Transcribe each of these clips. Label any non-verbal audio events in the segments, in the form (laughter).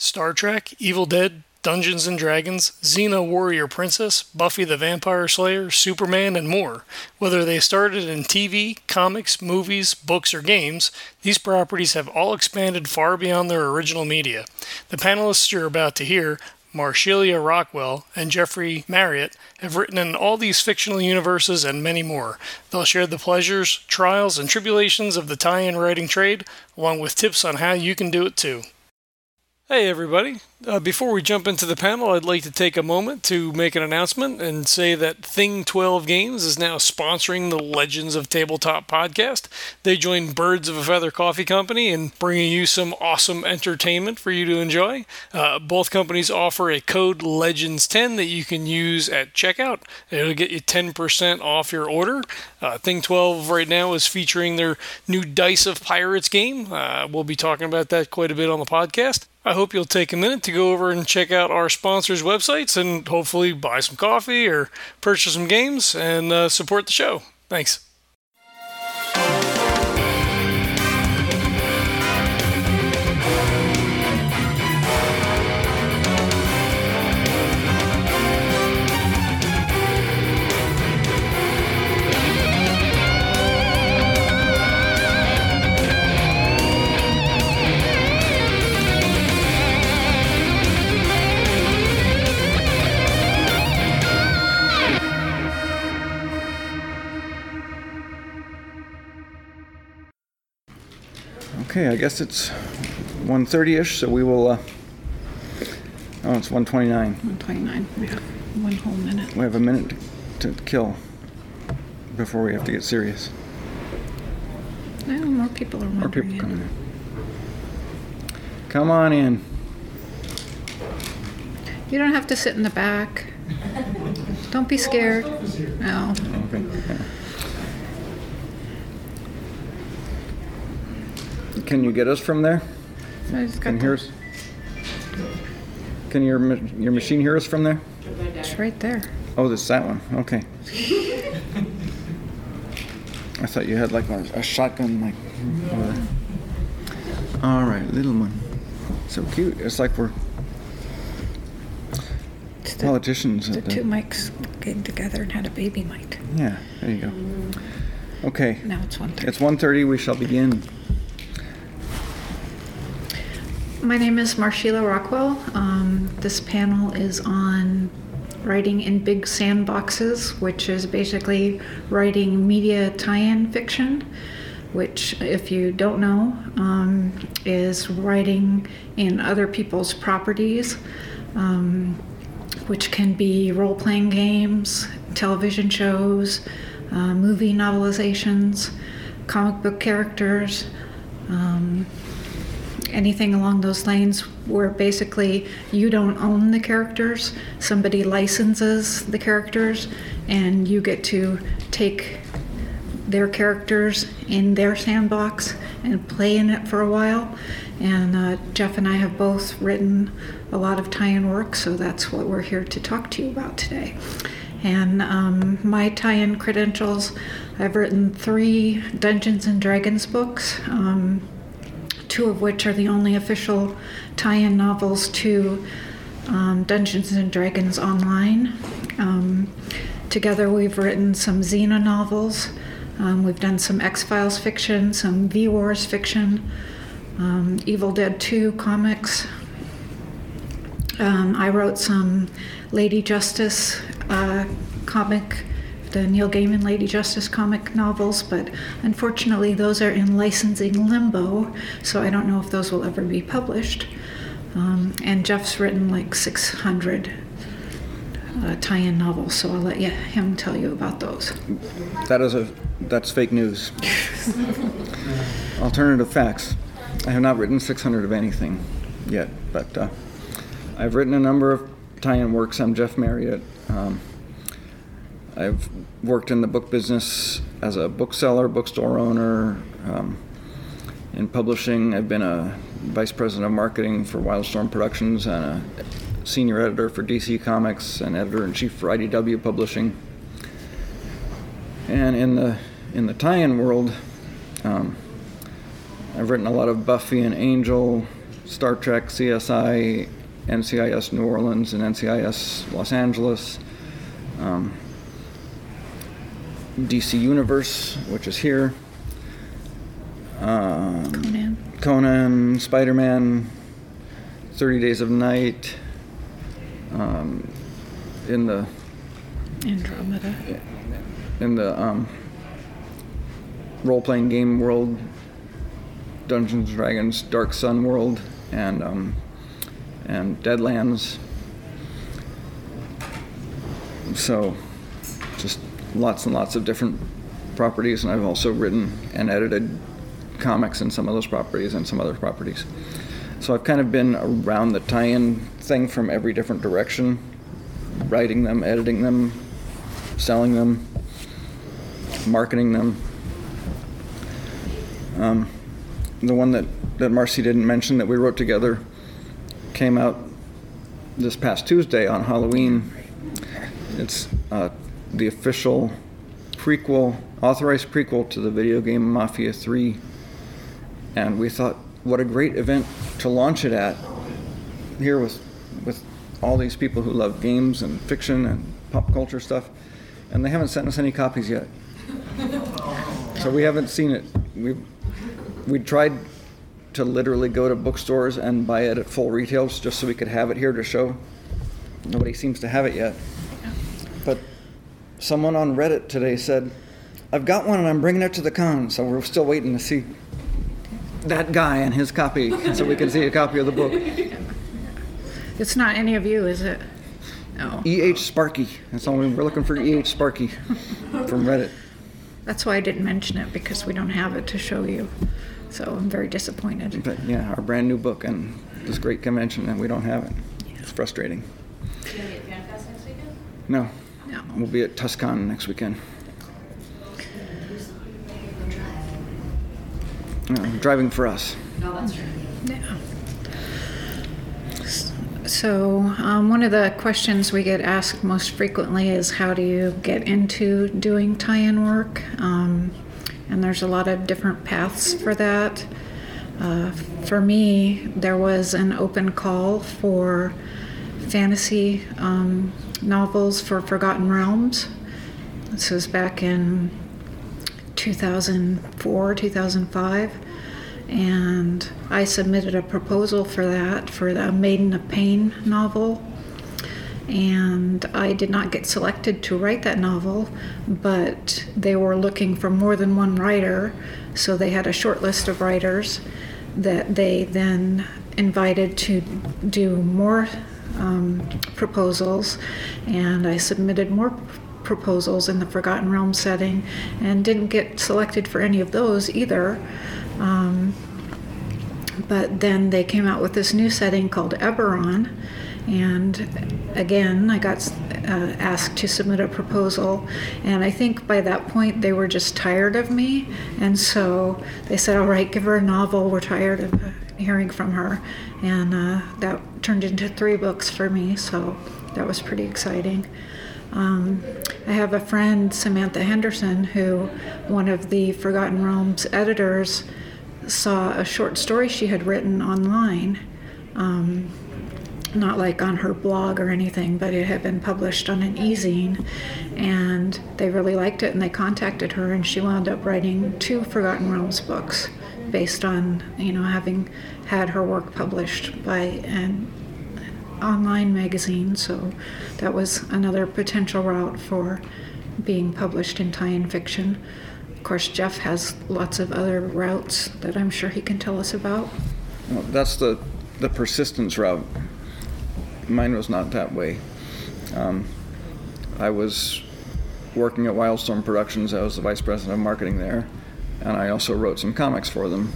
Star Trek, Evil Dead, Dungeons and Dragons, Xena Warrior Princess, Buffy the Vampire Slayer, Superman, and more. Whether they started in TV, comics, movies, books, or games, these properties have all expanded far beyond their original media. The panelists you're about to hear Marsheila Rockwell, and Jeffrey Mariotte have written in all these fictional universes and many more. They'll share the pleasures, trials, and tribulations of the tie in writing trade, along with tips on how you can do it too. Hey, everybody. Uh, before we jump into the panel, I'd like to take a moment to make an announcement and say that Thing 12 Games is now sponsoring the Legends of Tabletop podcast. They joined Birds of a Feather Coffee Company in bringing you some awesome entertainment for you to enjoy. Uh, both companies offer a code LEGENDS10 that you can use at checkout. It'll get you 10% off your order. Uh, Thing 12 right now is featuring their new Dice of Pirates game. Uh, we'll be talking about that quite a bit on the podcast. I hope you'll take a minute to go over and check out our sponsors' websites and hopefully buy some coffee or purchase some games and uh, support the show. Thanks. Okay, I guess it's 1.30ish, so we will, uh, oh, it's 1.29. 129. We have one whole minute. We have a minute to kill before we have to get serious. No, more people are More wondering. people coming in. Come on in. You don't have to sit in the back. Don't be scared. No. Can you get us from there? I just got Can the- hear us? Can your ma- your machine hear us from there? It's right there. Oh, this that one. Okay. I thought you had like a, a shotgun, like. or- All right, little one. So cute. It's like we're It's the, politicians. the at the- two mics getting together and had a baby mic. Yeah, there you go. Okay, Now it's 1:30. it's 1.30. We shall begin. My name is Marsheila Rockwell. Um, this panel is on writing in big sandboxes, which is basically writing media tie in fiction, which, if you don't know, um, is writing in other people's properties, um, which can be role playing games, television shows, uh, movie novelizations, comic book characters. Um, anything along those lines where basically you don't own the characters, somebody licenses the characters, and you get to take their characters in their sandbox and play in it for a while. And uh, Jeff and I have both written a lot of tie in work, so that's what we're here to talk to you about today. And um, my tie in credentials I've written three Dungeons and Dragons books. Um, two of which are the only official tie-in novels to um, Dungeons and Dragons Online. Um, together, we've written some Xena novels. Um, we've done some X Files fiction, some V Wars fiction, um, Evil Dead 2 comics. Um, I wrote some Lady Justice uh, comic the Neil Gaiman Lady Justice comic novels, but unfortunately those are in licensing limbo, so I don't know if those will ever be published. Um, and Jeff's written like 600 uh, tie-in novels, so I'll let you, him tell you about those. That is a that's fake news. Alternative facts. I have not written 600 of anything yet, but uh, I've written a number of tie-in works. I'm Jeff Mariotte. Um, I've worked in the book business as a bookseller, bookstore owner, um, in publishing. I've been a vice president of marketing for Wildstorm Productions and a senior editor for DC Comics and editor in chief for IDW Publishing. And in the in the tie-in world, um, I've written a lot of Buffy and Angel, Star Trek, CSI, NCIS New Orleans, and NCIS Los Angeles. Um, DC Universe, which is here. Um, Conan. Conan, Spider Man, 30 Days of Night. Um, in the Andromeda. in the um, role playing game world, Dungeons and Dragons, Dark Sun world, and um, and Deadlands. So, lots and lots of different properties, and I've also written and edited comics in some of those properties and some other properties. So I've kind of been around the tie-in thing from every different direction, writing them, editing them, selling them, marketing them. Um, the one that, that Marcy didn't mention that we wrote together came out this past Tuesday on Halloween. It's uh, the official prequel, authorized prequel to the video game Mafia 3. And we thought, what a great event to launch it at here with, with all these people who love games and fiction and pop culture stuff. And they haven't sent us any copies yet. So we haven't seen it. We we tried to literally go to bookstores and buy it at full retails just so we could have it here to show. Nobody seems to have it yet. But someone on Reddit today said, "I've got one and I'm bringing it to the con." So we're still waiting to see that guy and his copy so we can see a copy of the book. It's not any of you, is it? No. E.H. Sparky. That's all we- we're looking for. E.H. Sparky from Reddit. That's why I didn't mention it because we don't have it to show you. So I'm very disappointed. But yeah, our brand new book and this great convention, and we don't have it. It's frustrating. You gonna be at FanFest next weekend? No, No. we'll be at TusCon next weekend. Driving for us. No, that's true. Yeah. So, um, one of the questions we get asked most frequently is how do you get into doing tie in work? Um, and there's a lot of different paths for that. Uh, for me, there was an open call for fantasy um, novels for Forgotten Realms. This was back in 2004, 2005. And I submitted a proposal for that for the Maiden of Pain novel. And I did not get selected to write that novel, but they were looking for more than one writer. So they had a short list of writers that they then invited to do more um, proposals. And I submitted more proposals in the Forgotten Realm setting and didn't get selected for any of those either. Um, but then they came out with this new setting called Eberron, and again, I got uh, asked to submit a proposal, and I think by that point they were just tired of me, and so they said, "All right, give her a novel. We're tired of hearing from her," and uh, that turned into three books for me. So that was pretty exciting. Um, I have a friend, Samantha Henderson, who one of the Forgotten Realms editors saw a short story she had written online. Um, not like on her blog or anything, but it had been published on an e-zine, and they really liked it, and they contacted her, and she wound up writing two Forgotten Realms books based on, you know, having had her work published by an online magazine. So that was another potential route for being published in tie-in fiction. Of course, Jeff has lots of other routes that I'm sure he can tell us about. Well, that's the the persistence route. Mine was not that way. Um, I was working at Wildstorm Productions. I was the vice president of marketing there, and I also wrote some comics for them.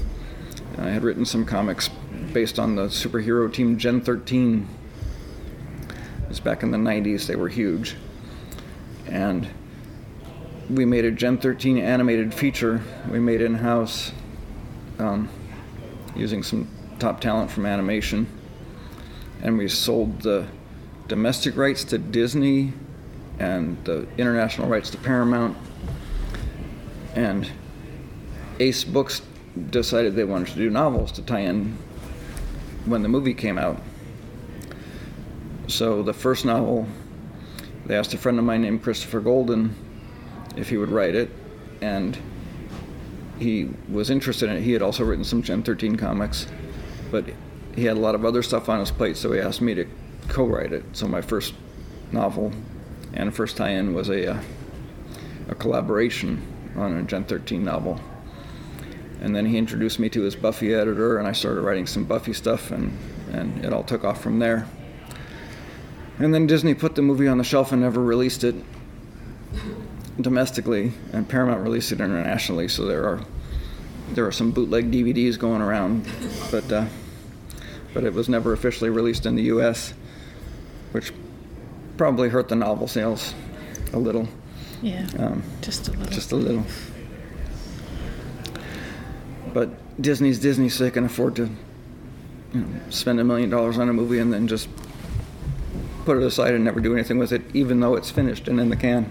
I had written some comics based on the superhero team Gen 13. It was back in the 90s. They were huge, and we made a Gen 13 animated feature. We made in house um, using some top talent from animation. And we sold the domestic rights to Disney and the international rights to Paramount. And Ace Books decided they wanted to do novels to tie in when the movie came out. So the first novel, they asked a friend of mine named Christopher Golden if he would write it, and he was interested in it. He had also written some Gen 13 comics, but he had a lot of other stuff on his plate, so he asked me to co-write it. So my first novel and first tie-in was a uh, a collaboration on a Gen 13 novel. And then he introduced me to his Buffy editor, and I started writing some Buffy stuff, and, and it all took off from there. And then Disney put the movie on the shelf and never released it domestically, and Paramount released it internationally. So there are there are some bootleg DVDs going around, but uh, but it was never officially released in the U.S., which probably hurt the novel sales a little. Yeah. Um, just a little. just a little. But Disney's Disney, so they can afford to, you know, spend a million dollars on a movie and then just put it aside and never do anything with it, even though it's finished and in the can.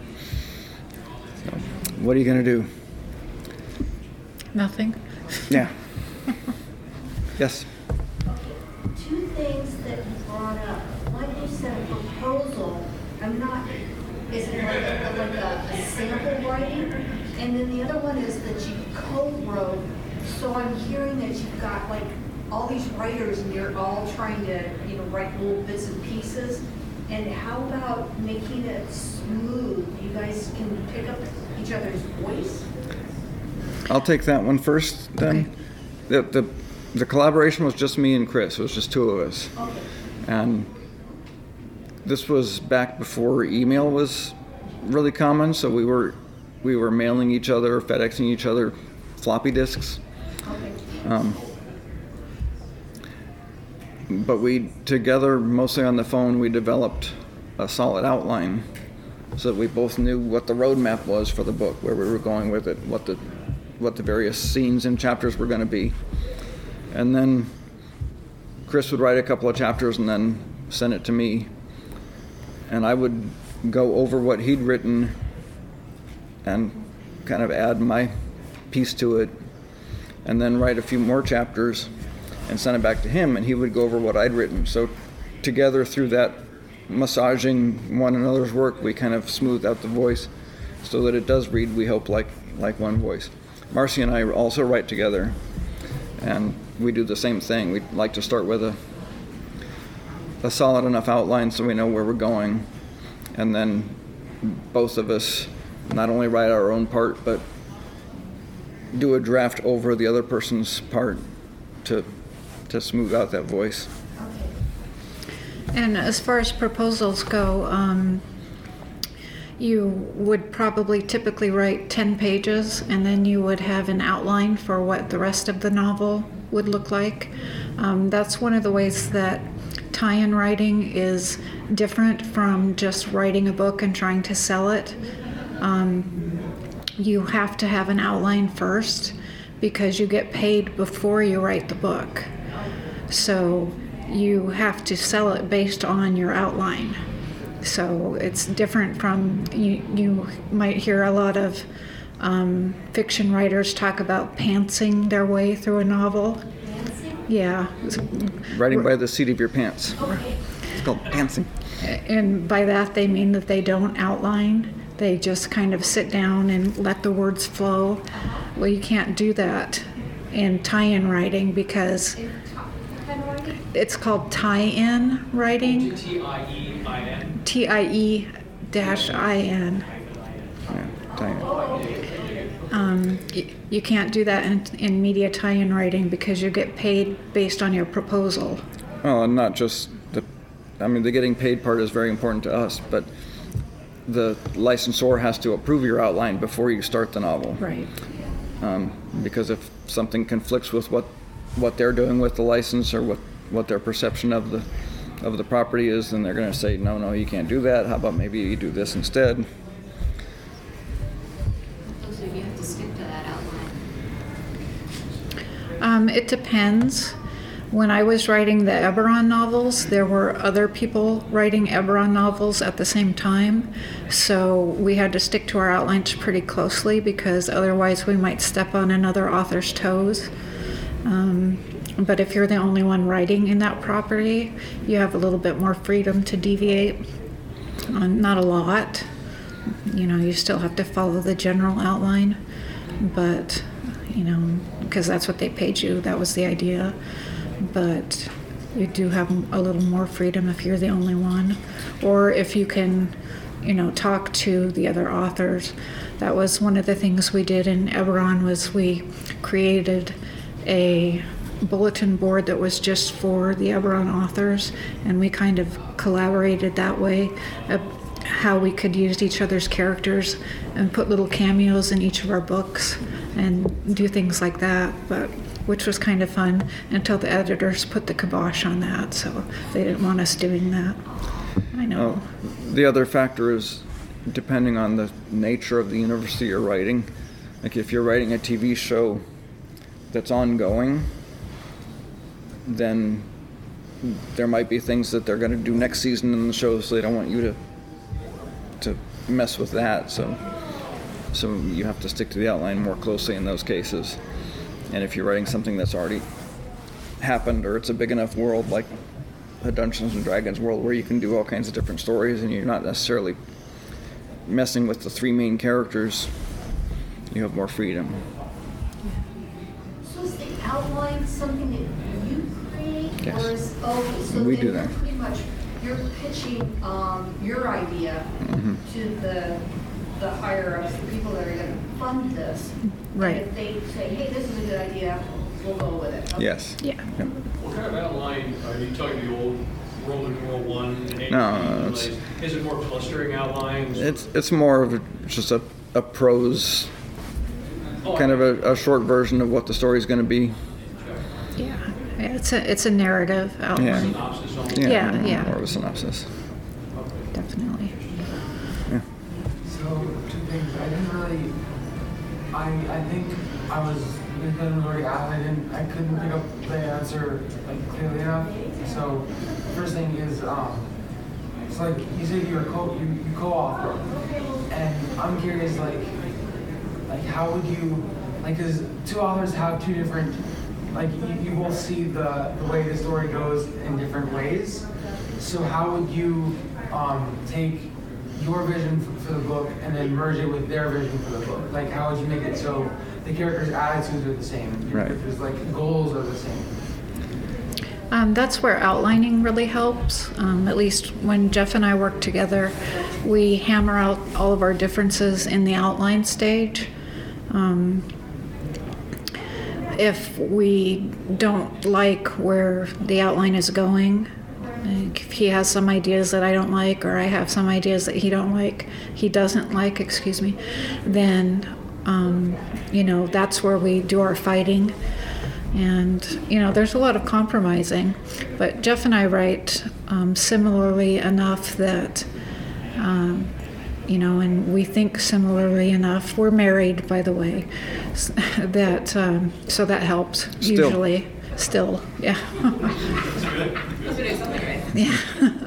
So, what are you gonna do? Nothing. Yeah. yes. two things that you brought up. One, you said a proposal. I'm not, is it like a, like a, a sample writing? And then the other one is that you co-wrote. So I'm hearing that you've got like all these writers and you're all trying to, you know, write little bits and pieces. And how about making it smooth? You guys can pick up each other's voice? I'll take that one first then. The, the, the collaboration was just me and Chris, it was just two of us. Okay. And this was back before email was really common, so we were we were mailing each other, FedExing each other floppy disks. Um, but we together, mostly on the phone, we developed a solid outline so that we both knew what the roadmap was for the book, where we were going with it, what the what the various scenes and chapters were going to be. And then Chris would write a couple of chapters and then send it to me. And I would go over what he'd written and kind of add my piece to it and then write a few more chapters and send it back to him and he would go over what I'd written. So together through that massaging one another's work, we kind of smoothed out the voice so that it does read, we hope, like like one voice. Marcy and I also write together and we do the same thing. We like to start with a a solid enough outline so we know where we're going and then both of us not only write our own part but do a draft over the other person's part to to smooth out that voice. And as far as proposals go, um, you would probably typically write 10 pages and then you would have an outline for what the rest of the novel would look like. Um, that's one of the ways that tie in writing is different from just writing a book and trying to sell it. Um, you have to have an outline first because you get paid before you write the book. So you have to sell it based on your outline. So it's different from you. You might hear a lot of um, fiction writers talk about pantsing their way through a novel. Yeah, Writing by the seat of your pants. It's called pantsing. and by that they mean that they don't outline. They just kind of sit down and let the words flow. Well, you can't do that in tie-in writing because it's called tie-in writing. T-I-E-I-N. T-I-E dash I-N. Tie-in. Um, you can't do that in, in media tie-in writing because you get paid based on your proposal. Well, and not just the, I mean, the getting paid part is very important to us, but the licensor has to approve your outline before you start the novel. Right. Um, because if something conflicts with what, what they're doing with the license or what, what their perception of the, of the property is, then they're gonna say, no, no, you can't do that. How about maybe you do this instead? So you have to stick to that outline. Um, it depends. When I was writing the Eberron novels, there were other people writing Eberron novels at the same time. So we had to stick to our outlines pretty closely because otherwise we might step on another author's toes. Um, but if you're the only one writing in that property, you have a little bit more freedom to deviate. Uh, not a lot. You know, you still have to follow the general outline, but, you know, because that's what they paid you, that was the idea. But you do have a little more freedom if you're the only one, or if you can, you know, talk to the other authors. That was one of the things we did in Eberron was we created a bulletin board that was just for the Eberron authors, and we kind of collaborated that way. Uh, how we could use each other's characters and put little cameos in each of our books and do things like that, but which was kind of fun until the editors put the kibosh on that, so they didn't want us doing that. I know. The other factor is depending on the nature of the university you're writing. Like if you're writing a TV show that's ongoing, then there might be things that they're going to do next season in the show, so they don't want you to to mess with that. So so you have to stick to the outline more closely in those cases. And if you're writing something that's already happened or it's a big enough world like a Dungeons and Dragons world where you can do all kinds of different stories and you're not necessarily messing with the three main characters, you have more freedom. So is the outline something that you create? Yes. Or is, oh, so We then do that. pretty much, you're pitching, um, your idea Mm-hmm. to the, the higher ups, the people that are gonna fund this. Right. And if they say, hey, this is a good idea, we'll go with it. Okay. Yes. Yeah. Yep. What kind of outline, are you talking the old Roman numeral one? and No, feet, it's- like, Is it more clustering outlines? It's it's more of a, just a, a prose Oh, kind of a, a short version of what the story is going to be. Yeah. Yeah, It's a it's a narrative outline. Synopsis almost? Yeah, Yeah, more- yeah. More of a synopsis. Definitely. Yeah. So two things. I didn't really. I I think I was already asked. I didn't. I couldn't pick up the answer like clearly enough. So first thing is um. It's like you said you were co you, you co-author, and I'm curious like like how would you like because two authors have two different like you, you both see the the way the story goes in different ways. So how would you um, take your vision for, for the book and then merge it with their vision for the book? Like how would you make it so the characters' attitudes are the same? Right. There's like goals are the same. Um, that's where outlining really helps. Um, at least when Jeff and I work together, we hammer out all of our differences in the outline stage. Um, if we don't like where the outline is going, like if he has some ideas that I don't like, or I have some ideas that he don't like, he doesn't like, excuse me, then um, you know that's where we do our fighting. And you know, there's a lot of compromising, but Jeff and I write um, similarly enough that. Um, you know, and we think similarly enough. We're married, by the way, (laughs) that um, so that helps Still. usually. Still, yeah. (laughs) Yeah.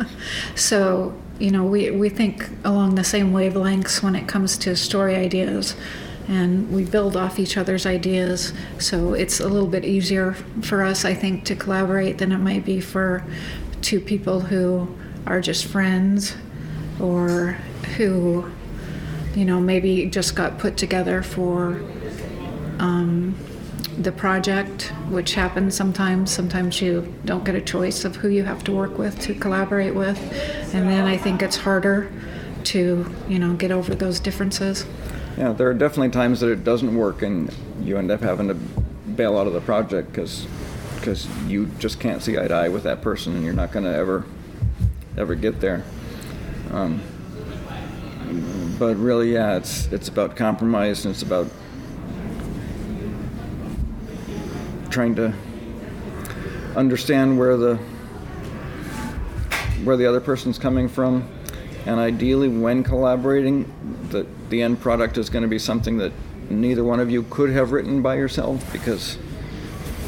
(laughs) so, you know, we, we think along the same wavelengths when it comes to story ideas. And we build off each other's ideas. So it's a little bit easier for us, I think, to collaborate than it might be for two people who are just friends or who, you know, maybe just got put together for um, the project, which happens sometimes. Sometimes you don't get a choice of who you have to work with to collaborate with, and then I think it's harder to, you know, get over those differences. Yeah, there are definitely times that it doesn't work and you end up having to bail out of the project because because you just can't see eye to eye with that person and you're not going to ever ever get there. Um, but really, yeah, it's it's about compromise and it's about trying to understand where the where the other person's coming from. And ideally when collaborating the the end product is going to be something that neither one of you could have written by yourself because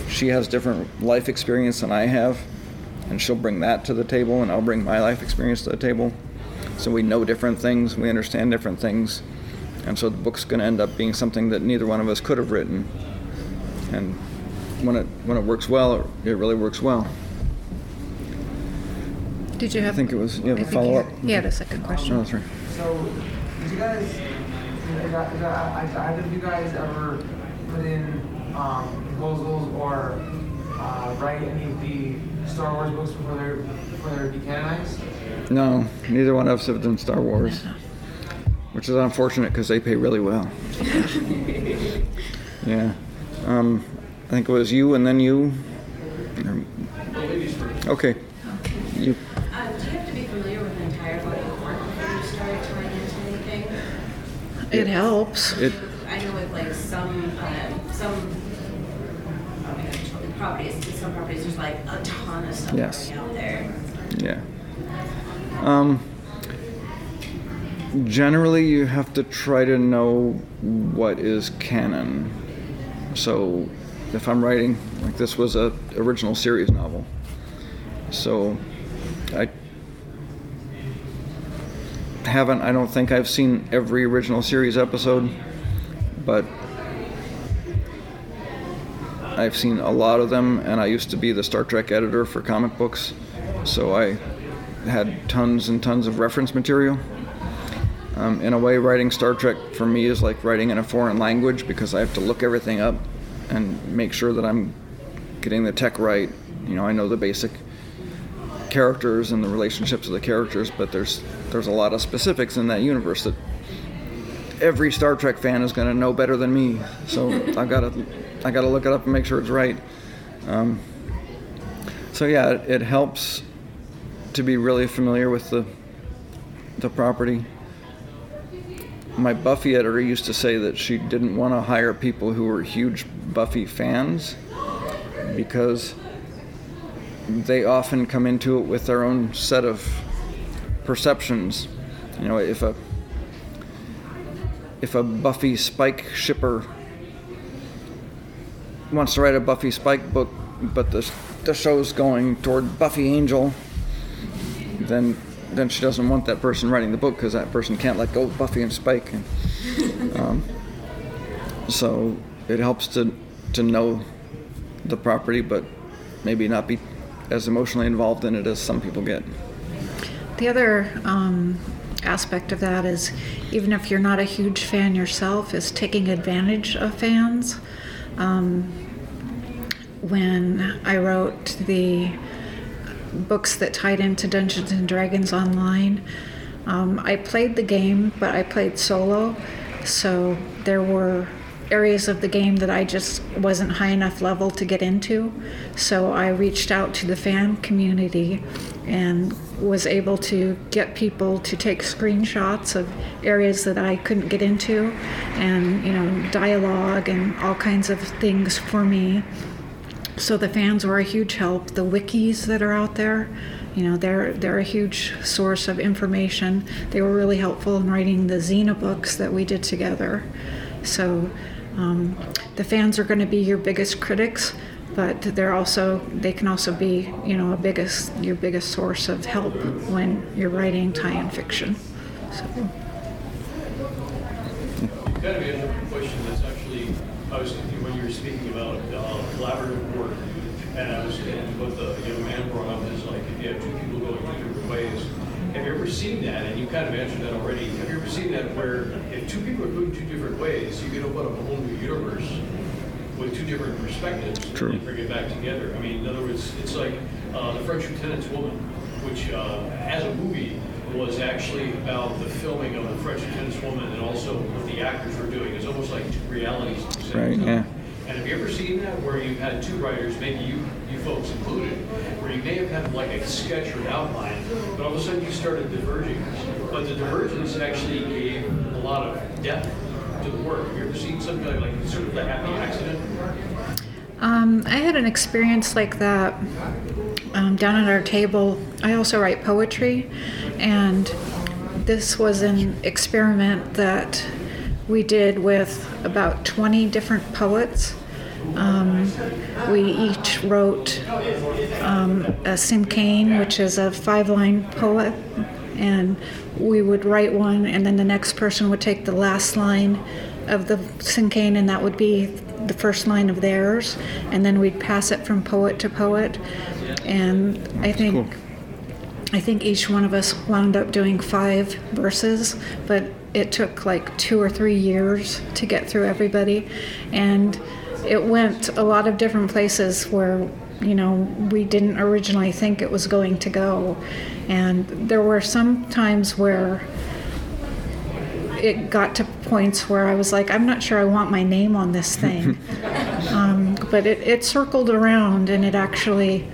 she has different life experience than I have. And she'll bring that to the table and I'll bring my life experience to the table. So we know different things we understand different things. And so the book's going to end up being something that neither one of us could have written. And when it when it works well, it, it really works well. Did you have? I have? think it was you have I a think follow up. had- You had a second Oh, question. that's right. So, did you guys, did I- did I- did either of you guys ever put in um, proposals or uh, write any of the Star Wars books before they're before they're decanonized? No, neither one of us have done Star Wars, which is unfortunate because they pay really well. (laughs) yeah. Um, I think it was you and then you. Okay. You. Uh, do you have to be familiar with an entire body of work before you start tying into anything? It helps. It. I know with like some, uh, some, oh properties, some properties, there's like a ton of stuff Yes. out there. Yeah. Um, generally, you have to try to know what is canon. So, if I'm writing, like this was a original series novel, so I haven't. I don't think I've seen every original series episode, but I've seen a lot of them, and I used to be the Star Trek editor for comic books, so I had tons and tons of reference material. Um, in a way, writing Star Trek for me is like writing in a foreign language because I have to look everything up and make sure that I'm getting the tech right. You know, I know the basic characters and the relationships of the characters, but there's there's a lot of specifics in that universe that every Star Trek fan is going to know better than me. So (laughs) I've got to I got to look it up and make sure it's right. Um, so yeah, it, it helps to be really familiar with the the property. My Buffy editor used to say that she didn't want to hire people who were huge Buffy fans because they often come into it with their own set of perceptions. You know, if a if a Buffy Spike shipper wants to write a Buffy Spike book, but the the show's going toward Buffy Angel, then then she doesn't want that person writing the book because that person can't let go of Buffy and Spike. And, um, so it helps to to know the property, but maybe not be as emotionally involved in it as some people get. The other um, aspect of that is, even if you're not a huge fan yourself, is taking advantage of fans. Um, when I wrote the books that tied into Dungeons and Dragons Online, um, I played the game, but I played solo, so there were areas of the game that I just wasn't high enough level to get into. So I reached out to the fan community and was able to get people to take screenshots of areas that I couldn't get into and, you know, dialogue and all kinds of things for me. So the fans were a huge help. The wikis that are out there, you know, they're they're a huge source of information. They were really helpful in writing the Xena books that we did together. So um, the fans are going to be your biggest critics, but they're also they can also be you know a biggest your biggest source of help when you're writing tie-in fiction. So. Kind of a question that's actually, I was thinking when you were speaking about uh, collaborative work, and I was, and what the young man brought up is like, if you have two people going two different ways, have you ever seen that, and you kind of answered that already, have you ever seen that where if two people are going two different ways, you can open up a whole new universe with two different perspectives True. and bring it back together? I mean, in other words, it's like uh, The French Lieutenant's Woman, which uh, as a movie was actually about the filming of The French Lieutenant's Woman and also what the actors were doing. It's almost like two realities. at the same Right, time. yeah. And have you ever seen that where you've had two writers, maybe you, you folks included, where you may have had like a sketch or an outline, but all of a sudden you started diverging. But the divergence actually gave lot of depth to the work. Have you ever seen something like, sort of happy accident? Um, I had an experience like that um, down at our table. I also write poetry, and this was an experiment that we did with about 20 different poets. Um, we each wrote um, a cinquain, which is a five line poet, and we would write one, and then the next person would take the last line of the cinquain, and that would be the first line of theirs, and then we'd pass it from poet to poet. And I think I think each one of us wound up doing five verses, but it took like two or three years to get through everybody, and it went a lot of different places where you know we didn't originally think it was going to go, and there were some times where it got to points where I was like, I'm not sure I want my name on this thing. (laughs) um, but it, it circled around and it actually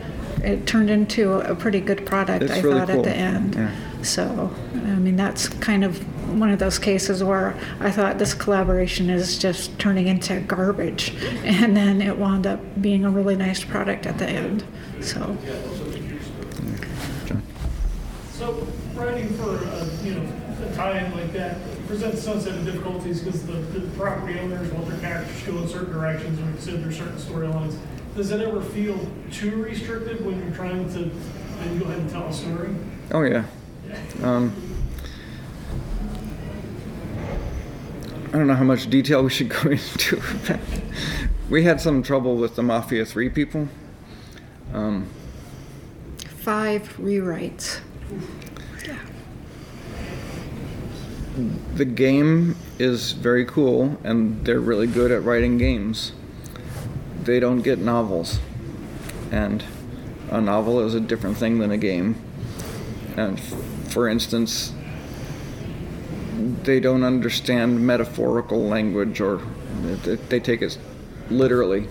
it turned into a pretty good product, I really thought, at the end. Yeah. So, I mean, that's kind of one of those cases where I thought this collaboration is just turning into garbage. (laughs) And then it wound up being a really nice product at the end. So. So writing for, a, you know, a tie-in like that presents some set of difficulties because the, the property owners want their characters to go in certain directions and consider certain storylines. Does it ever feel too restricted when you're trying to, then go ahead and tell a story? Oh yeah. Um, I don't know how much detail we should (laughs) go into. we had some trouble with the Mafia Three people. Um, five rewrites. The game is very cool, and they're really good at writing games. They don't get novels, and a novel is a different thing than a game. And f- for instance, they don't understand metaphorical language, or they- take it literally.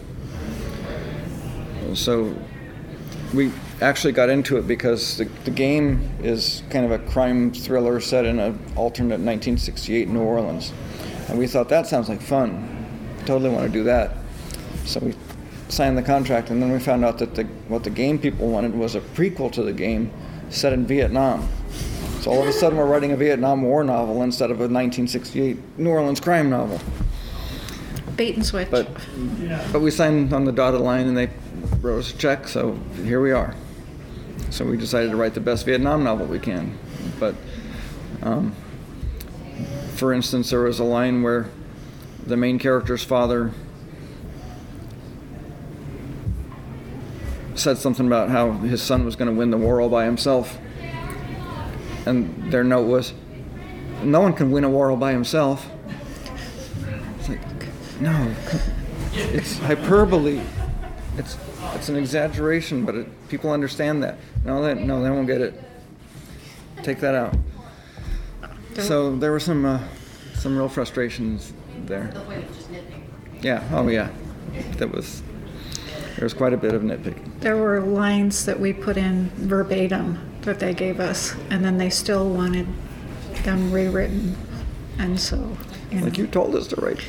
So we actually got into it because the, the game is kind of a crime thriller set in an alternate 1968 New Orleans. And we thought that sounds like fun. Totally want to do that. So we signed the contract, and then we found out that the, what the game people wanted was a prequel to the game set in Vietnam. So all of a sudden, we're writing a Vietnam War novel instead of a 1968 New Orleans crime novel. Bait and switch. But but we signed on the dotted line and they wrote us a check, so here we are. So we decided to write the best Vietnam novel we can. But um, for instance, there was a line where the main character's father said something about how his son was going to win the war all by himself. And their note was, no one can win a war all by himself. It's like, no, it's hyperbole. It's it's an exaggeration, but it, people understand that. No, that no, they won't get it. Take that out. So there were some uh, some real frustrations there. The point of just nitpicking. Yeah. Oh yeah. That was there was quite a bit of nitpicking. There were lines that we put in verbatim that they gave us, and then they still wanted them rewritten. And so, you know, Like you told us to write,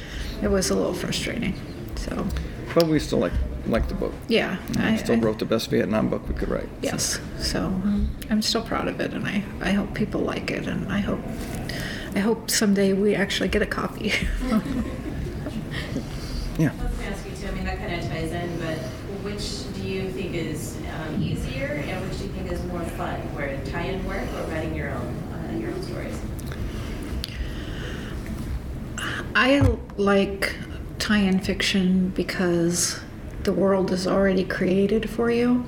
it was a little frustrating. So, but we still like like the book. yeah. I still wrote the best Vietnam book we could write. so. Yes. So um, I'm still proud of it, and I, I hope people like it, and I hope I hope someday we actually get a copy. (laughs) Yeah. I was gonna ask you too, I mean, that kind of ties in, but which do you think is um, easier and which do you think is more fun? Where tie-in work or writing your own, uh, your own stories? I like tie-in fiction because the world is already created for you.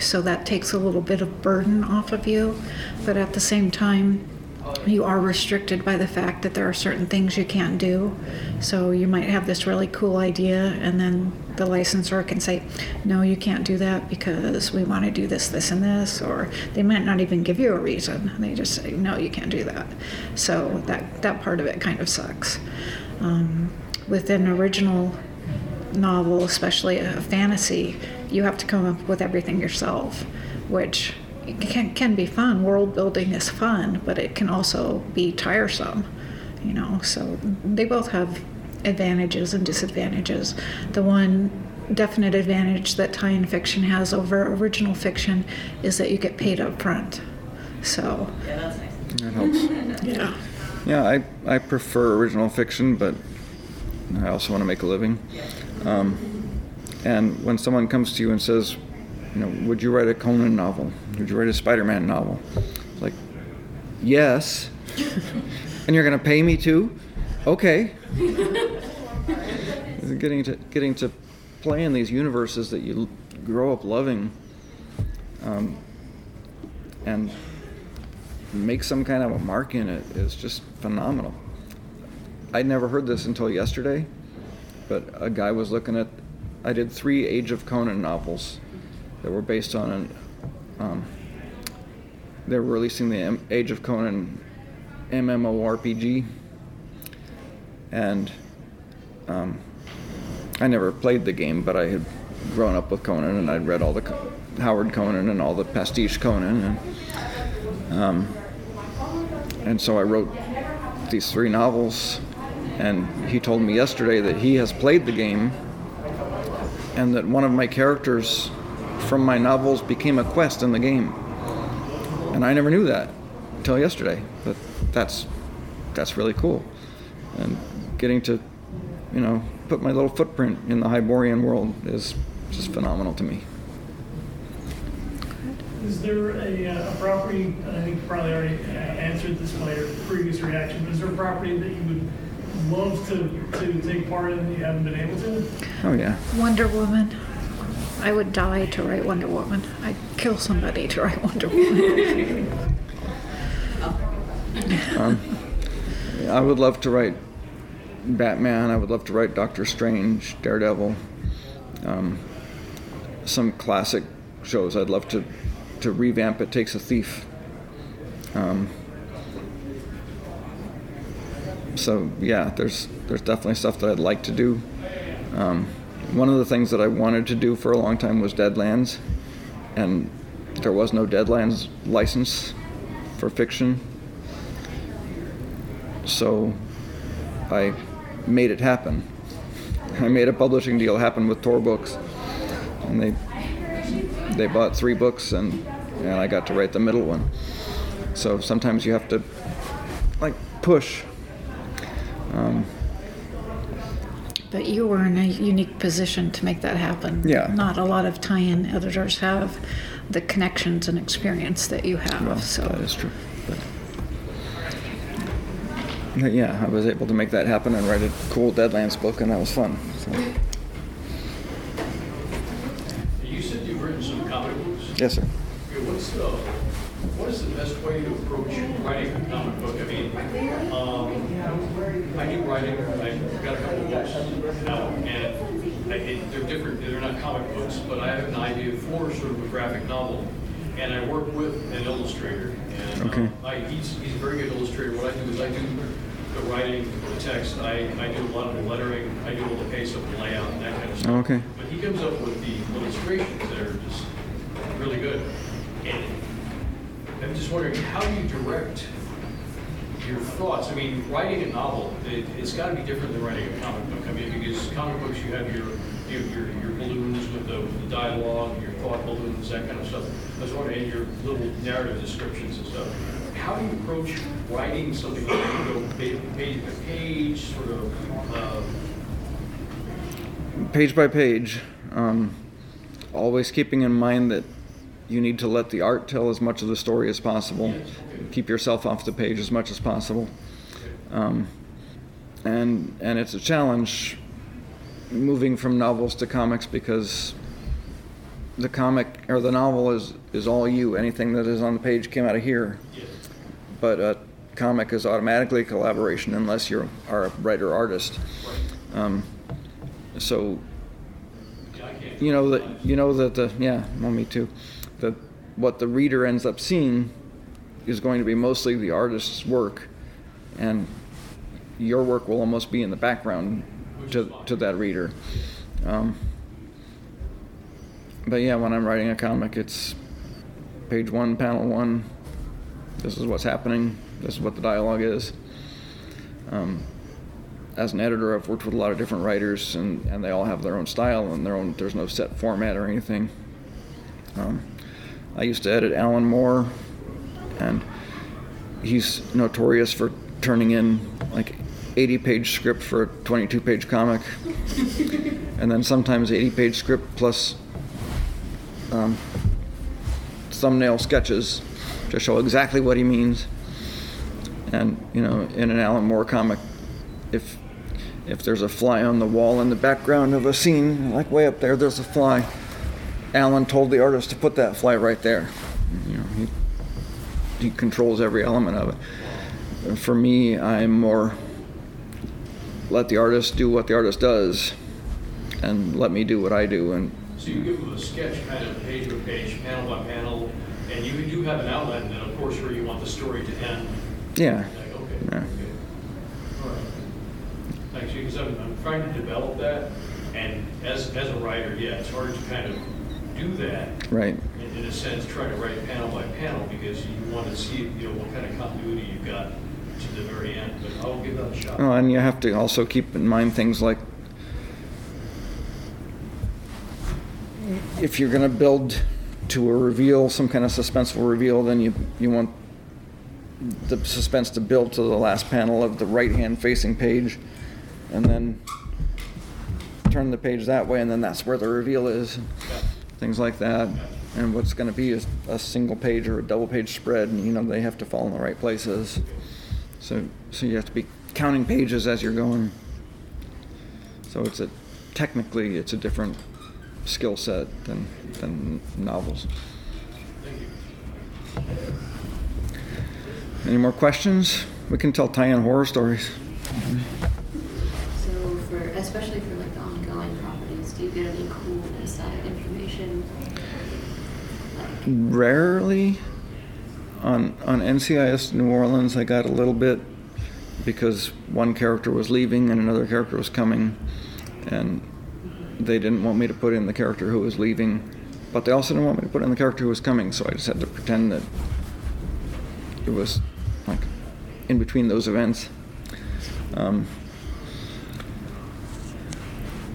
So that takes a little bit of burden off of you, but at the same time, you are restricted by the fact that there are certain things you can't do. So you might have this really cool idea, and then the licensor can say, No, you can't do that because we want to do this, this, and this. Or they might not even give you a reason. They just say, No, you can't do that. So that, that part of it kind of sucks. Um, with an original novel, especially a fantasy, you have to come up with everything yourself, which can, can be fun. World building is fun, but it can also be tiresome, you know. So they both have advantages and disadvantages. The one definite advantage that tie-in fiction has over original fiction is that you get paid up front. So, Yeah, that's nice. That helps. (laughs) yeah. Yeah, I, I prefer original fiction, but I also want to make a living. Um, and when someone comes to you and says, you know, would you write a Conan novel? Would you write a Spider-Man novel? It's like, yes. (laughs) and you're going to pay me too? Okay. (laughs) getting to getting to play in these universes that you grow up loving, um, and make some kind of a mark in it is just phenomenal. I'd never heard this until yesterday, but a guy was looking at. I did three Age of Conan novels that were based on an. Um, they were releasing the M- Age of Conan MMORPG, and um, I never played the game, but I had grown up with Conan, and I'd read all the Co- Howard Conan and all the pastiche Conan, and um, and so I wrote these three novels. And he told me yesterday that he has played the game, and that one of my characters from my novels became a quest in the game. And I never knew that until yesterday. But that's that's really cool, and getting to you know put my little footprint in the Hyborian world is just phenomenal to me. Is there a, uh, a property, I think you probably already uh, answered this by your previous reaction, but is there a property that you would love to, to take part in that you haven't been able to? Oh yeah. Wonder Woman. I would die to write Wonder Woman. I'd kill somebody to write Wonder Woman. (laughs) I would love to write Batman. I would love to write Doctor Strange, Daredevil, um, some classic shows. I'd love to to revamp It Takes a Thief. Um, so yeah, there's there's definitely stuff that I'd like to do. Um, one of the things that I wanted to do for a long time was Deadlands, and there was no Deadlands license for fiction. So I made it happen. I made a publishing deal happen with Tor Books, and they they bought three books, and and I got to write the middle one. So sometimes you have to like push. Um, but you were in a unique position to make that happen. Yeah. Not a lot of tie-in editors have the connections and experience that you have. well, so that is true. But, but yeah, I was able to make that happen and write a cool Deadlands book, and that was fun. So, You said you've written some comic books. yes, sir. Okay, What's the, what is the best way to approach writing a comic book? I mean, um, I do writing, I've got a couple books now, and I, it, they're different, they're not comic books, but I have an idea for sort of a graphic novel. And I work with an illustrator, and um, Okay. I, he's, he's a very good illustrator. What I do is I do the writing, the text, I, I do a lot of the lettering, I do all the pace up the layout, and that kind of stuff. Okay. But he comes up with the illustrations that are just really good. And I'm just wondering, how do you direct your thoughts? I mean, writing a novel, it, it's got to be different than writing a comic book. I mean, because comic books, you have your your, your, your balloons with the, with the dialogue, your thought balloons, that kind of stuff. I was wondering, and your little narrative descriptions and stuff. How do you approach writing something like that? You go page by page, sort of. Uh, page by page, um, always keeping in mind that you need to let the art tell as much of the story as possible. Keep yourself off the page as much as possible. Um, and and it's a challenge moving from novels to comics because the comic or the novel is is all you. Anything that is on the page came out of here. But a comic is automatically a collaboration unless you are a writer artist. Um, so you know that you know that the yeah well me too that what the reader ends up seeing is going to be mostly the artist's work and your work will almost be in the background to, to that reader um, but yeah when i'm writing a comic it's page one panel one this is what's happening this is what the dialogue is um, as an editor, I've worked with a lot of different writers, and, and they all have their own style and their own. There's no set format or anything. Um, I used to edit Alan Moore, and he's notorious for turning in like 80-page script for a 22-page comic, (laughs) and then sometimes 80-page script plus um, thumbnail sketches to show exactly what he means. And you know, in an Alan Moore comic, if if there's a fly on the wall in the background of a scene, like way up there, there's a fly. Alan told the artist to put that fly right there. He, controls every element of it. For me, I'm more let the artist do what the artist does and let me do what I do. And So you give them a sketch kind of page by page, panel by panel, and you do have an outline, and then of course where you want the story to end. yeah, Like, okay, Yeah. okay. All right. Thanks, because I'm, I'm trying to develop that, and as, as a writer, yeah, it's hard to kind of do that, right. In, a sense, try to write panel by panel, because you want to see, you know, what kind of continuity you've got to the very end, but I'll give that a shot. Oh, and you have to also keep in mind things like if you're going to build to a reveal, some kind of suspenseful reveal, then you you want the suspense to build to the last panel of the right-hand facing page, and then turn the page that way, and then that's where the reveal is. Things like that. And what's going to be is a single page or a double page spread, and you know they have to fall in the right places. So, so you have to be counting pages as you're going. So it's a, technically, it's a different skill set than, than novels. Any more questions? We can tell tie-in horror stories. So for, especially for like the ongoing properties, do you get any cool inside information? Like, Rarely. On, on NCIS New Orleans, I got a little bit because one character was leaving and another character was coming, and they didn't want me to put in the character who was leaving, but they also didn't want me to put in the character who was coming, so I just had to pretend that it was like in between those events. Um,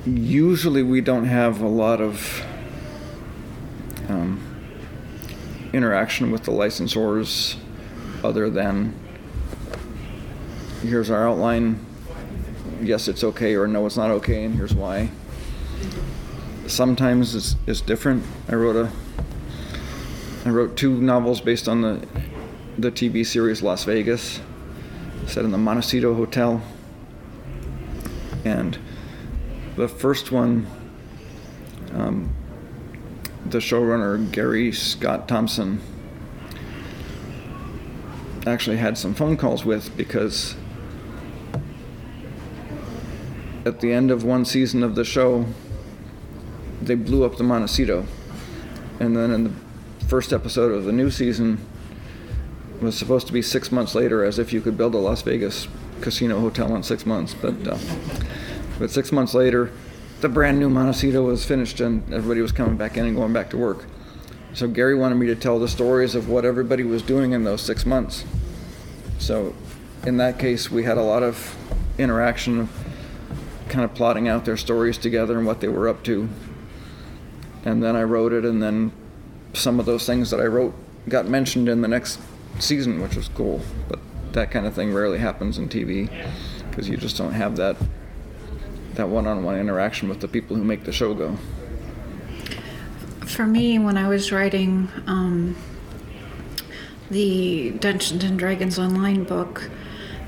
usually, we don't have a lot of um, interaction with the licensors other than here's our outline. Yes it's okay or no it's not okay and here's why. Sometimes it's, it's different. I wrote a i wrote two novels based on the the tv series las vegas set in the montecito hotel. And the first one um, the showrunner Gary Scott Thompson actually had some phone calls with because at the end of one season of the show they blew up the Montecito. And then in the first episode of the new season was supposed to be six months later as if you could build a Las Vegas casino hotel in six months. But uh, but six months later the brand new Montecito was finished and everybody was coming back in and going back to work. So Gary wanted me to tell the stories of what everybody was doing in those six months. So in that case, we had a lot of interaction, kind of plotting out their stories together and what they were up to. And then I wrote it, and then some of those things that I wrote got mentioned in the next season, which was cool. But that kind of thing rarely happens in TV because you just don't have that that one-on-one interaction with the people who make the show go. For me, when I was writing um, the Dungeons and Dragons online book,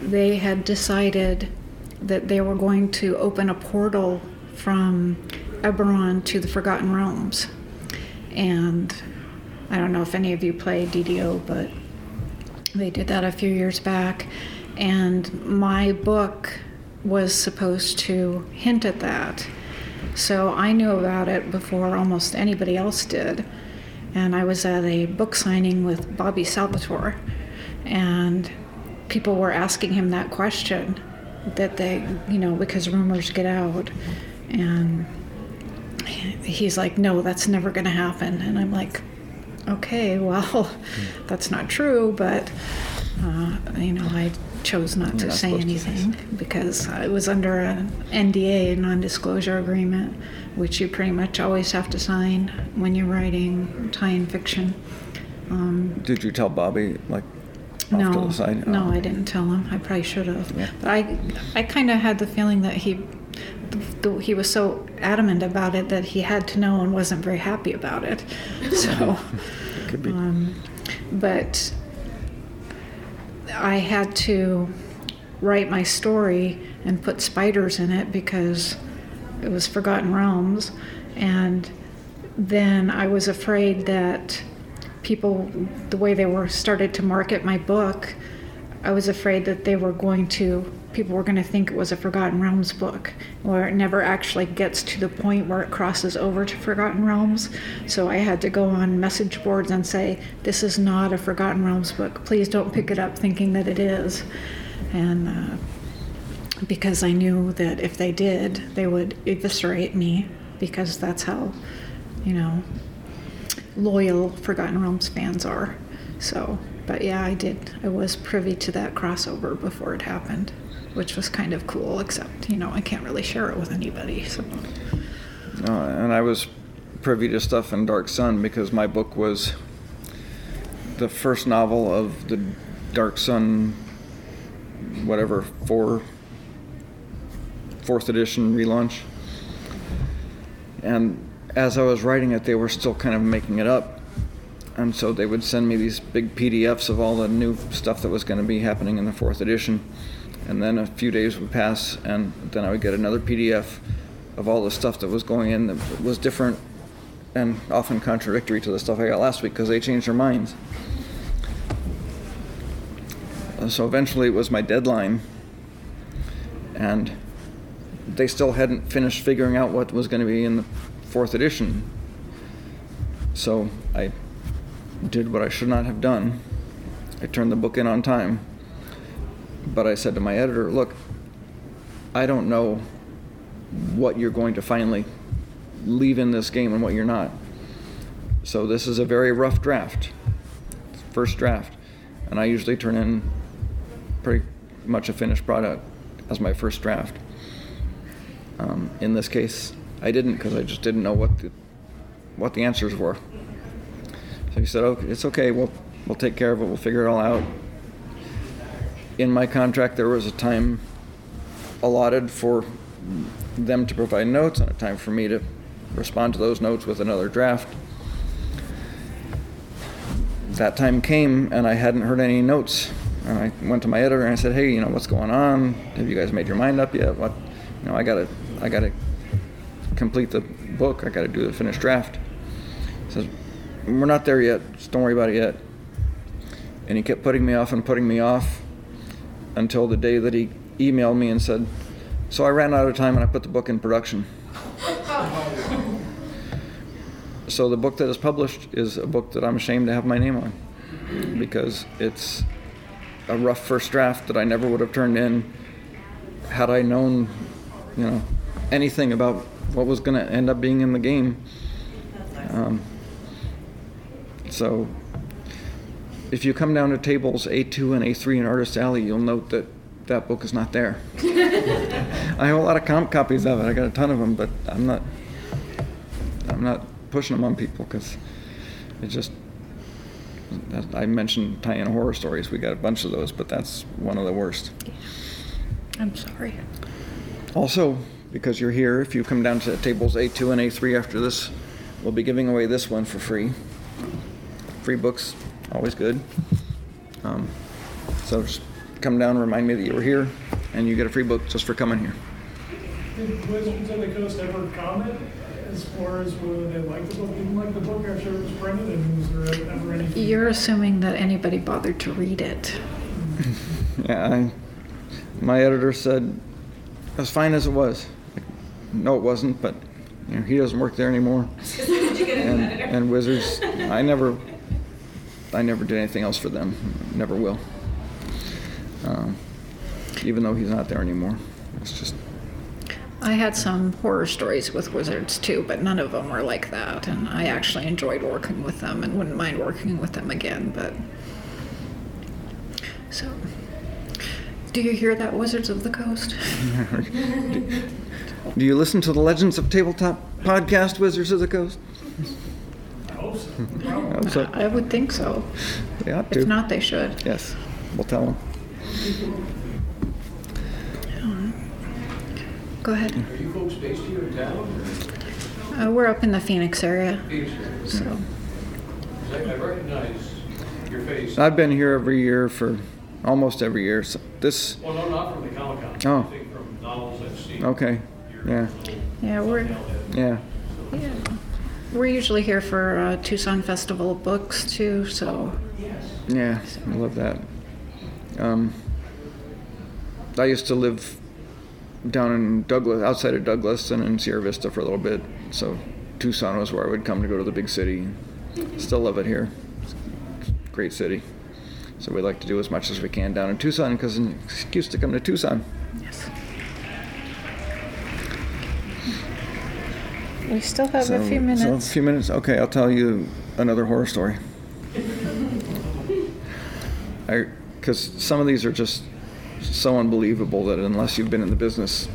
they had decided that they were going to open a portal from Eberron to the Forgotten Realms. And I don't know if any of you play DDO, but they did that a few years back. And my book was supposed to hint at that. So I knew about it before almost anybody else did. And I was at a book signing with Bobby Salvatore, and people were asking him that question that they, you know, because rumors get out. And he's like, no, that's never going to happen. And I'm like, okay, (laughs) well, that's not true, but, uh, you know, I chose not You're to not say supposed to anything because I was under an NDA, a non-disclosure agreement, which you pretty much always have to sign when you're writing tie-in fiction. Um, Did you tell Bobby like no, to the side? no, Oh. I didn't tell him. I probably should have. Yeah. But I, I kind of had the feeling that he, the, he was so adamant about it that he had to know and wasn't very happy about it. (laughs) So, Could be. um, but I had to write my story and put spiders in it because it was Forgotten Realms. And then I was afraid that people, the way they were started to market my book, I was afraid that they were going to, people were going to think it was a Forgotten Realms book, where it never actually gets to the point where it crosses over to Forgotten Realms. So I had to go on message boards and say, This is not a Forgotten Realms book. Please don't pick it up thinking that it is. And uh, because I knew that if they did, they would eviscerate me because that's how, you know, loyal Forgotten Realms fans are. So, but yeah, I did. I was privy to that crossover before it happened, which was kind of cool, except, you know, I can't really share it with anybody. So, and I was privy to stuff in Dark Sun because my book was the first novel of the Dark Sun, whatever, four, fourth edition relaunch. And as I was writing it, they were still kind of making it up. And so they would send me these big PDFs of all the new stuff that was going to be happening in the fourth edition. And then a few days would pass, and then I would get another PDF of all the stuff that was going in that was different and often contradictory to the stuff I got last week because they changed their minds. Uh, So eventually it was my deadline, and they still hadn't finished figuring out what was going to be in the fourth edition. So I did what I should not have done. I turned the book in on time. But I said to my editor, look, I don't know what you're going to finally leave in this game and what you're not. So this is a very rough draft, first draft. And I usually turn in pretty much a finished product as my first draft. Um, in this case, I didn't because I just didn't know what the what the answers were. So he said, "Okay, it's okay. We'll we'll take care of it. We'll figure it all out." In my contract, there was a time allotted for them to provide notes and a time for me to respond to those notes with another draft. That time came, and I hadn't heard any notes. And I went to my editor and I said, "Hey, you know what's going on? Have you guys made your mind up yet? What, you know, I gotta, I gotta complete the book. I gotta do the finished draft." He says, "We're not there yet. Just don't worry about it yet." And he kept putting me off and putting me off until the day that he emailed me and said, "So I ran out of time and I put the book in production." (laughs) so the book that is published is a book that I'm ashamed to have my name on because it's a rough first draft that I never would have turned in had I known, you know, anything about what was going to end up being in the game. Um, so if you come down to tables A2 and A3 in Artist Alley, you'll note that that book is not there. (laughs) I have a lot of comp copies of it. I got a ton of them, but I'm not. I'm not pushing them on people because it just. I mentioned tie-in horror stories. We got a bunch of those, but that's one of the worst. I'm sorry. Also, because you're here, if you come down to tables A2 and A3 after this, we'll be giving away this one for free. Free books, always good. Um, so just come down, and remind me that you were here, and you get a free book just for coming here. Did Wizards of the Coast ever comment as far as whether they liked the book, didn't like the book after it was printed, and was there ever any? You're assuming that anybody bothered to read it. (laughs) Yeah, I, my editor said as fine as it was. Like, no, it wasn't, but you know, he doesn't work there anymore. (laughs) and, and Wizards, I never, I never did anything else for them. Never will. Um, even though he's not there anymore, it's just I had some horror stories with wizards too, but none of them were like that. And I actually enjoyed working with them and wouldn't mind working with them again. But so, do you hear that, Wizards of the Coast? (laughs) Do you listen to the Legends of Tabletop podcast, Wizards of the Coast? I hope so. I hope so. I would think so. They ought If not, they should. Yes, we'll tell them. Go ahead. Are you folks based here in town? Uh, we're up in the Phoenix area, Phoenix? so I I recognize your face. I've been here every year for almost every year. So this, Well, no, not from the Comic Con. Oh. I think from Okay. Yeah. Yeah, we're Yeah. yeah. We're usually here for uh, Tucson Festival of Books too, so Yeah, I love that. Um, I used to live down in Douglas, outside of Douglas, and in Sierra Vista for a little bit. So Tucson was where I would come to go to the big city. Still love it here. It's a great city. So we like to do as much as we can down in Tucson because an excuse to come to Tucson. yes. We still have so, a few So a few minutes. Okay, I'll tell you another horror story. I, because some of these are just so unbelievable that unless you've been in the business,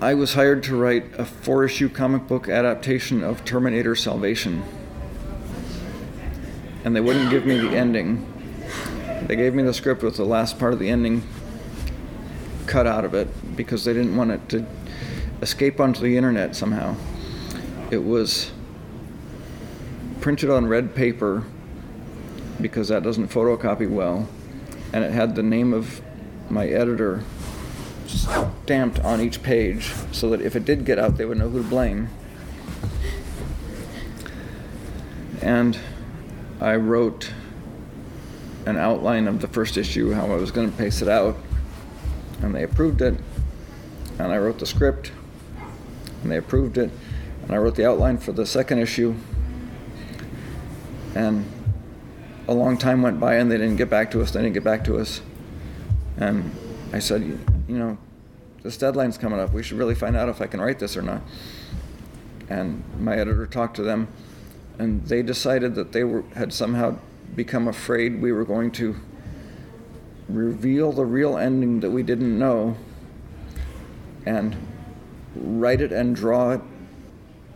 I was hired to write a four-issue comic book adaptation of Terminator Salvation, and they wouldn't give me the ending. They gave me the script with the last part of the ending cut out of it because they didn't want it to escape onto the internet somehow. It was printed on red paper because that doesn't photocopy well, and it had the name of my editor stamped on each page so that if it did get out, they would know who to blame. And I wrote an outline of the first issue, how I was going to pace it out, and they approved it. And I wrote the script, and they approved it. And I wrote the outline for the second issue. And a long time went by, and they didn't get back to us. They didn't get back to us. And I said, you, you know, this deadline's coming up. We should really find out if I can write this or not. And my editor talked to them, and they decided that they were had somehow become afraid we were going to reveal the real ending that we didn't know and write it and draw it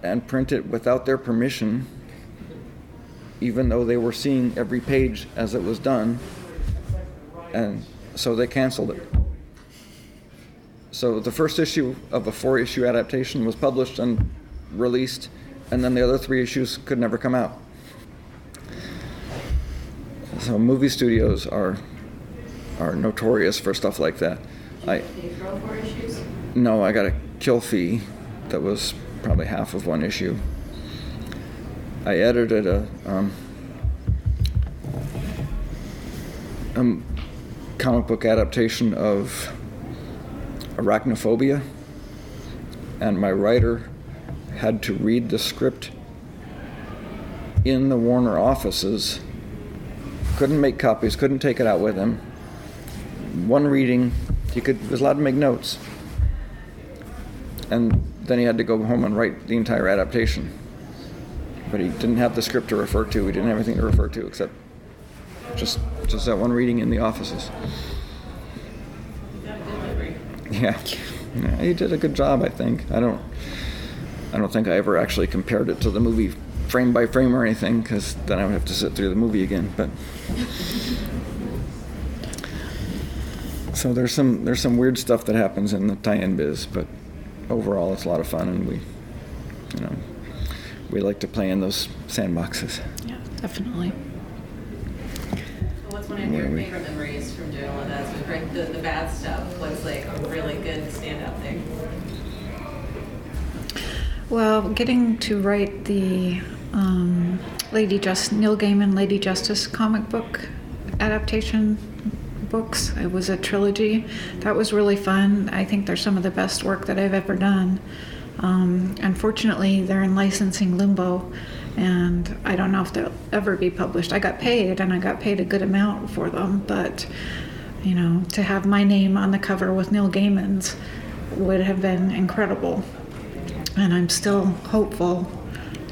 and print it without their permission, even though they were seeing every page as it was done. And so they canceled it. So the first issue of a four issue adaptation was published and released, and then the other three issues could never come out. So movie studios are are notorious for stuff like that. I No, I got a kill fee that was probably half of one issue. I edited a um, um, comic book adaptation of Arachnophobia, and my writer had to read the script in the Warner offices. Couldn't make copies, couldn't take it out with him. One reading, he could was allowed to make notes, and then he had to go home and write the entire adaptation. But he didn't have the script to refer to. He didn't have anything to refer to except just just that one reading in the offices. Yeah. yeah, he did a good job. I think. I don't. I don't think I ever actually compared it to the movie frame by frame or anything, because then I would have to sit through the movie again. But so there's some there's some weird stuff that happens in the tie-in biz, but overall it's a lot of fun, and we, you know, we like to play in those sandboxes. Yeah, definitely. What's one of your we- favorite memories from doing all of that? So, right, the, the bad stuff. What's like a really good standout thing? Well, getting to write the um, Lady Just Neil Gaiman Lady Justice comic book adaptation books. It was a trilogy. That was really fun. I think they're some of the best work that I've ever done. Um, unfortunately, they're in licensing limbo, and I don't know if they'll ever be published. I got paid, and I got paid a good amount for them, but you know, to have my name on the cover with Neil Gaiman's would have been incredible and I'm still hopeful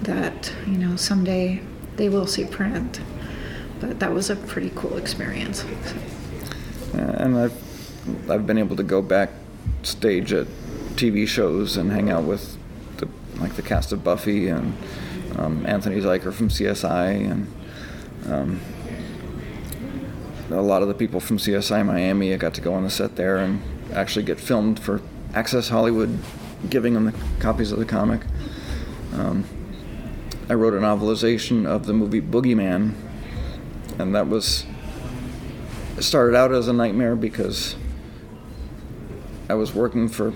that you know someday they will see print. But that was a pretty cool experience. Uh, and I've I've been able to go backstage at TV shows and hang out with the like the cast of Buffy and um, Anthony Zuiker from CSI and um, a lot of the people from CSI Miami. I got to go on the set there and actually get filmed for Access Hollywood, giving them the copies of the comic. Um, I wrote a novelization of the movie Boogeyman, and that was it started out as a nightmare because I was working for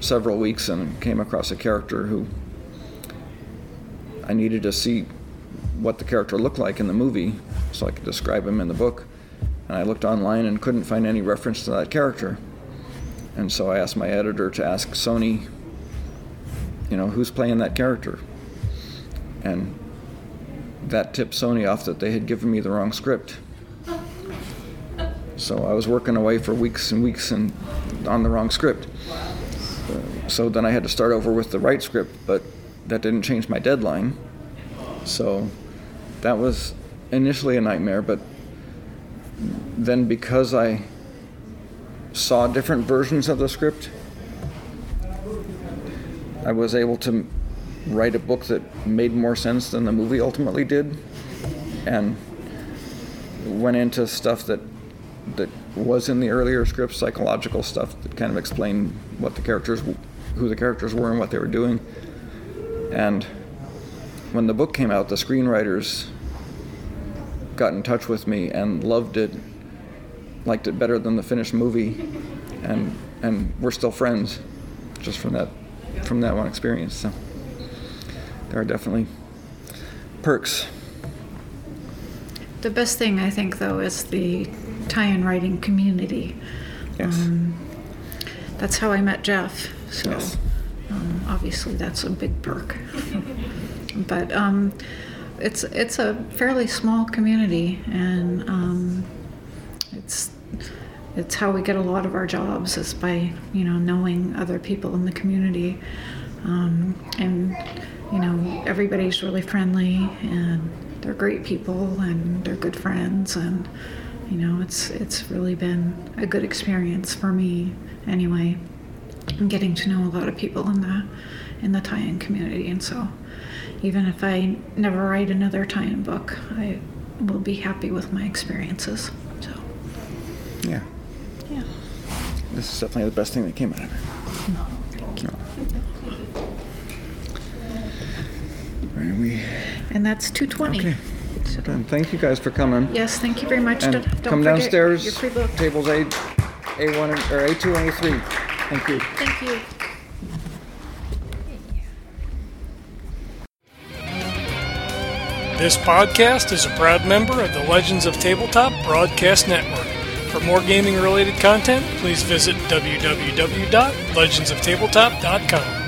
several weeks and came across a character who I needed to see what the character looked like in the movie so I could describe him in the book. And I looked online and couldn't find any reference to that character. And so I asked my editor to ask Sony, you know, who's playing that character? And that tipped Sony off that they had given me the wrong script. So I was working away for weeks and weeks and on the wrong script. So then I had to start over with the right script, but that didn't change my deadline. So that was initially a nightmare, but then because I saw different versions of the script, I was able to write a book that made more sense than the movie ultimately did, and went into stuff that that was in the earlier script, psychological stuff that kind of explained what the characters, who the characters were, and what they were doing. And when the book came out, the screenwriters got in touch with me and loved it, liked it better than the finished movie, and and we're still friends, just from that from that one experience. So there are definitely perks. The best thing I think, though, is the tie-in writing community. Yes. Um, that's how I met Jeff. So Yes. um, obviously that's a big perk. (laughs) but um, it's it's a fairly small community, and um, it's it's how we get a lot of our jobs is by you know knowing other people in the community, um, and you know everybody's really friendly and they're great people and they're good friends and you know it's it's really been a good experience for me anyway I'm getting to know a lot of people in the in the tie-in community and so even if I never write another tie-in book I will be happy with my experiences so Yeah. yeah This is definitely the best thing that came out of it. No. All right, we and that's 220 okay. So- Done. Thank you guys for coming. yes thank you very much And Don't- don't come downstairs. your free book Tables A, A1 and- or A2 and A3. Thank you. thank you This podcast is a proud member of the Legends of Tabletop Broadcast Network. For more gaming related content, please visit www.legendsoftabletop.com.